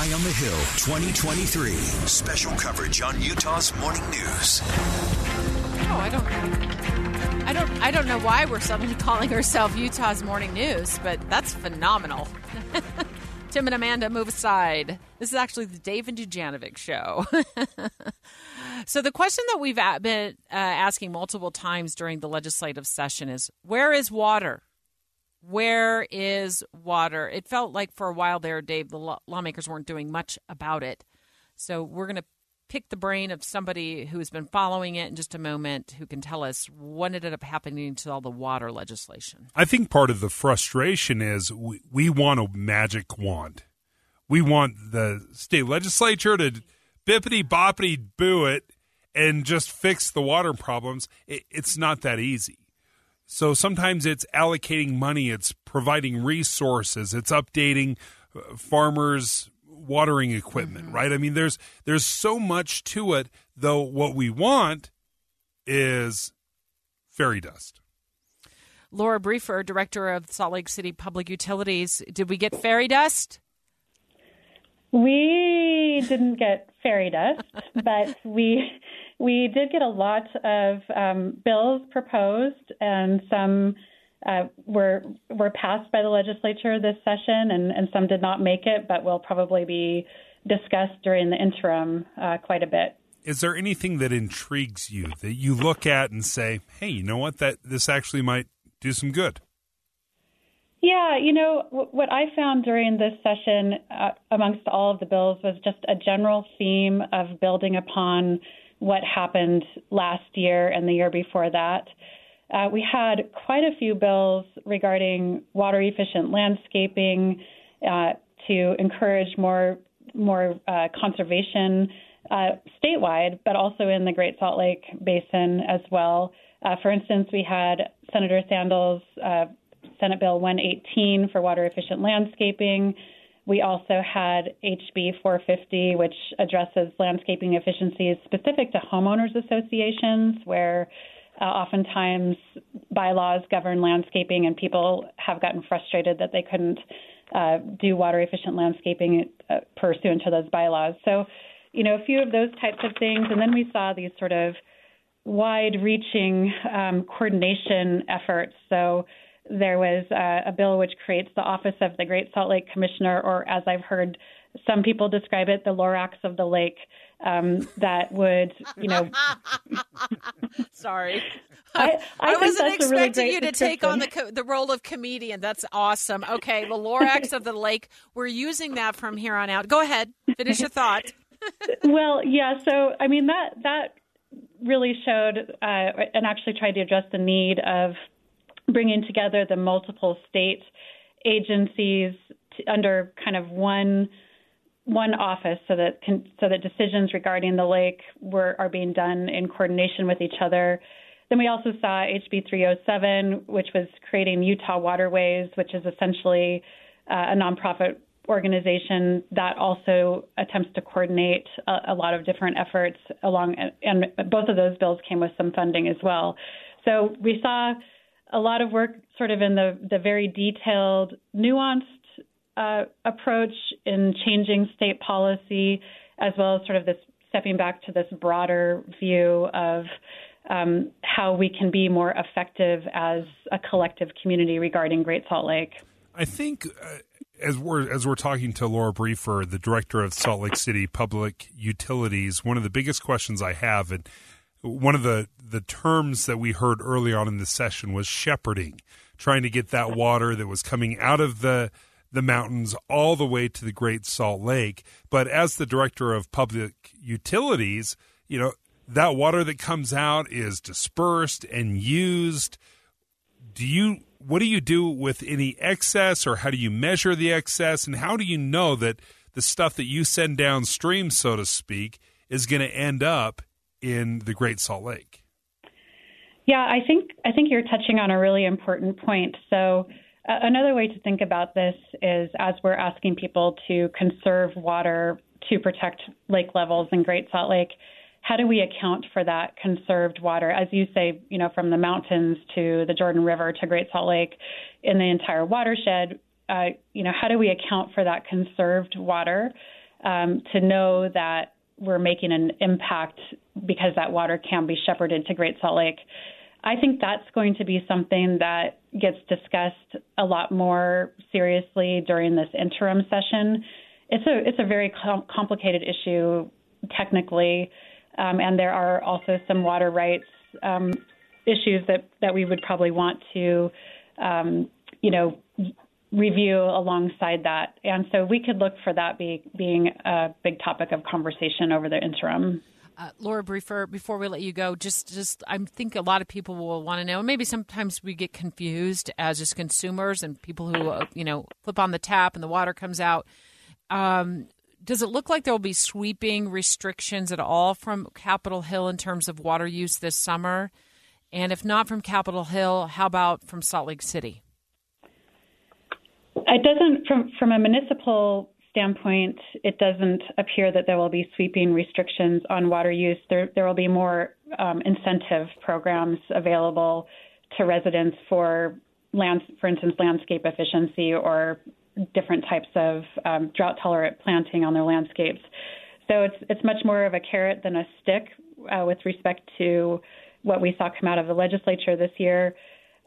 Eye on the Hill 2023. Special coverage on Utah's morning news. Oh, I don't. I don't. I don't know why we're suddenly calling ourselves Utah's morning news, but that's phenomenal. Tim and Amanda, move aside. This is actually the Dave and Dujanovic show. so the question that we've been uh, asking multiple times during the legislative session is, where is water? Where is water? It felt like for a while there, Dave, the lawmakers weren't doing much about it. So we're going to pick the brain of somebody who's been following it in just a moment who can tell us what ended up happening to all the water legislation. I think part of the frustration is we, we want a magic wand. We want the state legislature to bippity boppity boo it and just fix the water problems. It, it's not that easy. So sometimes it's allocating money, it's providing resources, it's updating uh, farmers' watering equipment, mm-hmm. right? I mean, there's there's so much to it. Though what we want is fairy dust. Laura Briefer, director of Salt Lake City Public Utilities, did we get fairy dust? We didn't get fairy dust, but we we did get a lot of um, bills proposed, and some uh, were were passed by the legislature this session, and, and some did not make it, but will probably be discussed during the interim uh, quite a bit. Is there anything that intrigues you that you look at and say, "Hey, you know what? That this actually might do some good." Yeah, you know, what I found during this session uh, amongst all of the bills was just a general theme of building upon what happened last year and the year before that. Uh, we had quite a few bills regarding water efficient landscaping uh, to encourage more more uh, conservation uh, statewide, but also in the Great Salt Lake Basin as well. Uh, for instance, we had Senator Sandall's uh, Senate Bill 118 for water efficient landscaping. We also had HB 450, which addresses landscaping efficiencies specific to homeowners associations, where uh, oftentimes bylaws govern landscaping, and people have gotten frustrated that they couldn't uh, do water efficient landscaping uh, pursuant to those bylaws. So, you know, a few of those types of things. And then we saw these sort of wide reaching um, coordination efforts. So, there was uh, a bill which creates the Office of the Great Salt Lake Commissioner, or as I've heard some people describe it, the Lorax of the lake. Um, that would, you know. Sorry. I, I, I wasn't expecting really you to take on the co- the role of comedian. That's awesome. Okay, the Lorax of the lake. We're using that from here on out. Go ahead. Finish your thought. well, yeah. So, I mean that that really showed uh, and actually tried to address the need of bringing together the multiple state agencies to, under kind of one one office so that can, so that decisions regarding the lake were are being done in coordination with each other. Then we also saw HB 307, which was creating Utah Waterways, which is essentially uh, a nonprofit organization that also attempts to coordinate a, a, lot of different efforts along, and both of those bills came with some funding as well. So we saw a lot of work sort of in the, the very detailed, nuanced uh, approach in changing state policy, as well as sort of this stepping back to this broader view of um, how we can be more effective as a collective community regarding Great Salt Lake. I think. Uh, as we're as we're talking to Laura Briefer, the director of Salt Lake City Public Utilities, one of the biggest questions I have, and one of the, the terms that we heard early on in the session was shepherding, trying to get that water that was coming out of the the mountains all the way to the Great Salt Lake. But as the director of public utilities, you know, that water that comes out is dispersed and used. Do you what do you do with any excess or how do you measure the excess and how do you know that the stuff that you send downstream so to speak is going to end up in the Great Salt Lake. Yeah, I think I think you're touching on a really important point. So uh, another way to think about this is as we're asking people to conserve water to protect lake levels in Great Salt Lake, how do we account for that conserved water? As you say, you know, from the mountains to the Jordan River to Great Salt Lake, in the entire watershed, uh, you know, how do we account for that conserved water? um, to know that we're making an impact because that water can be shepherded to Great Salt Lake. I think that's going to be something that gets discussed a lot more seriously during this interim session. It's a it's a very com- complicated issue technically, um, and there are also some water rights um, issues that that we would probably want to, um, you know, review alongside that. And so we could look for that be, being a big topic of conversation over the interim. Uh, Laura Briefer, before we let you go, just just I think a lot of people will want to know. Maybe sometimes we get confused as just consumers and people who uh, you know flip on the tap and the water comes out. Um, does it look like there will be sweeping restrictions at all from Capitol Hill in terms of water use this summer? And if not from Capitol Hill, how about from Salt Lake City? It doesn't, from from a municipal standpoint, it doesn't appear that there will be sweeping restrictions on water use. There there will be more um, incentive programs available to residents for land, for instance, landscape efficiency or different types of um, drought tolerant planting on their landscapes. So it's it's much more of a carrot than a stick uh, with respect to what we saw come out of the legislature this year.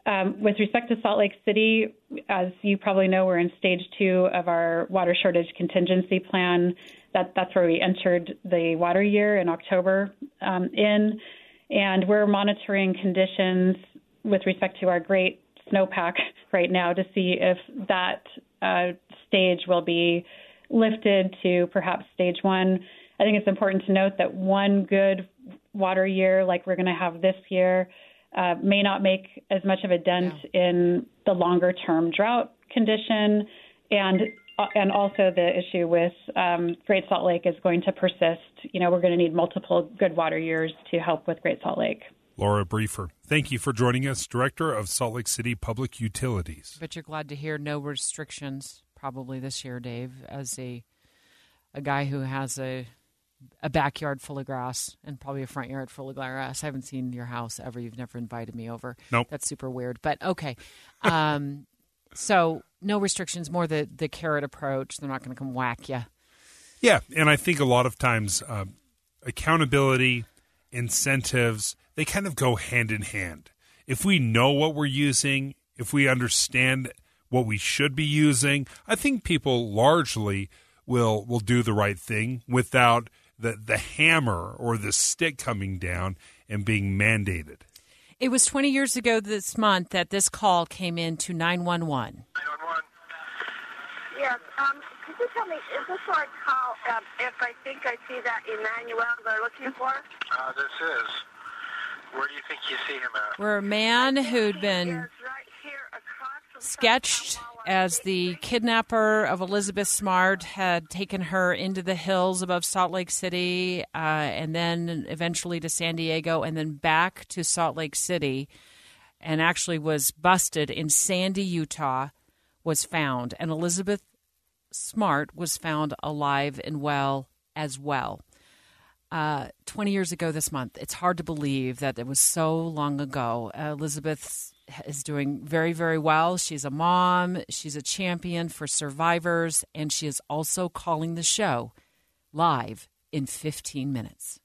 Um, with respect to Salt Lake City, as you probably know, we're in stage two of our water shortage contingency plan. That, that's where we entered the water year in October um, in, and we're monitoring conditions with respect to our great snowpack right now to see if that uh, stage will be lifted to perhaps stage one. I think it's important to note that one good water year, like we're going to have this year, uh, may not make as much of a dent yeah. in the longer term drought condition and uh, and also the issue with um, Great Salt Lake is going to persist. You know, we're going to need multiple good water years to help with Great Salt Lake. Laura Briefer, thank you for joining us, Director of Salt Lake City Public Utilities. But you're glad to hear no restrictions probably this year, Dave, as a a guy who has a a backyard full of grass and probably a front yard full of grass. I haven't seen your house ever. You've never invited me over. Nope. That's super weird. But okay. Um, so no restrictions, more the the carrot approach. They're not going to come whack you. Yeah, and I think a lot of times uh, accountability, incentives, they kind of go hand in hand. If we know what we're using, if we understand what we should be using, I think people largely will will do the right thing without the the hammer or the stick coming down and being mandated. It was 20 years ago this month that this call came in to 911. 911. Yes. Um, could you tell me, is this like how, um, if I think I see that Emmanuel they're looking for? Uh, this is. Where do you think you see him at? Where a man who'd been sketched as the kidnapper of Elizabeth Smart had taken her into the hills above Salt Lake City uh, and then eventually to San Diego and then back to Salt Lake City and actually was busted in Sandy, Utah, was found. And Elizabeth Smart was found alive and well as well. Uh, 20 years ago this month. It's hard to believe that it was so long ago. Uh, is doing very, very well. She's a mom, she's a champion for survivors, and she is also calling the show live in 15 minutes.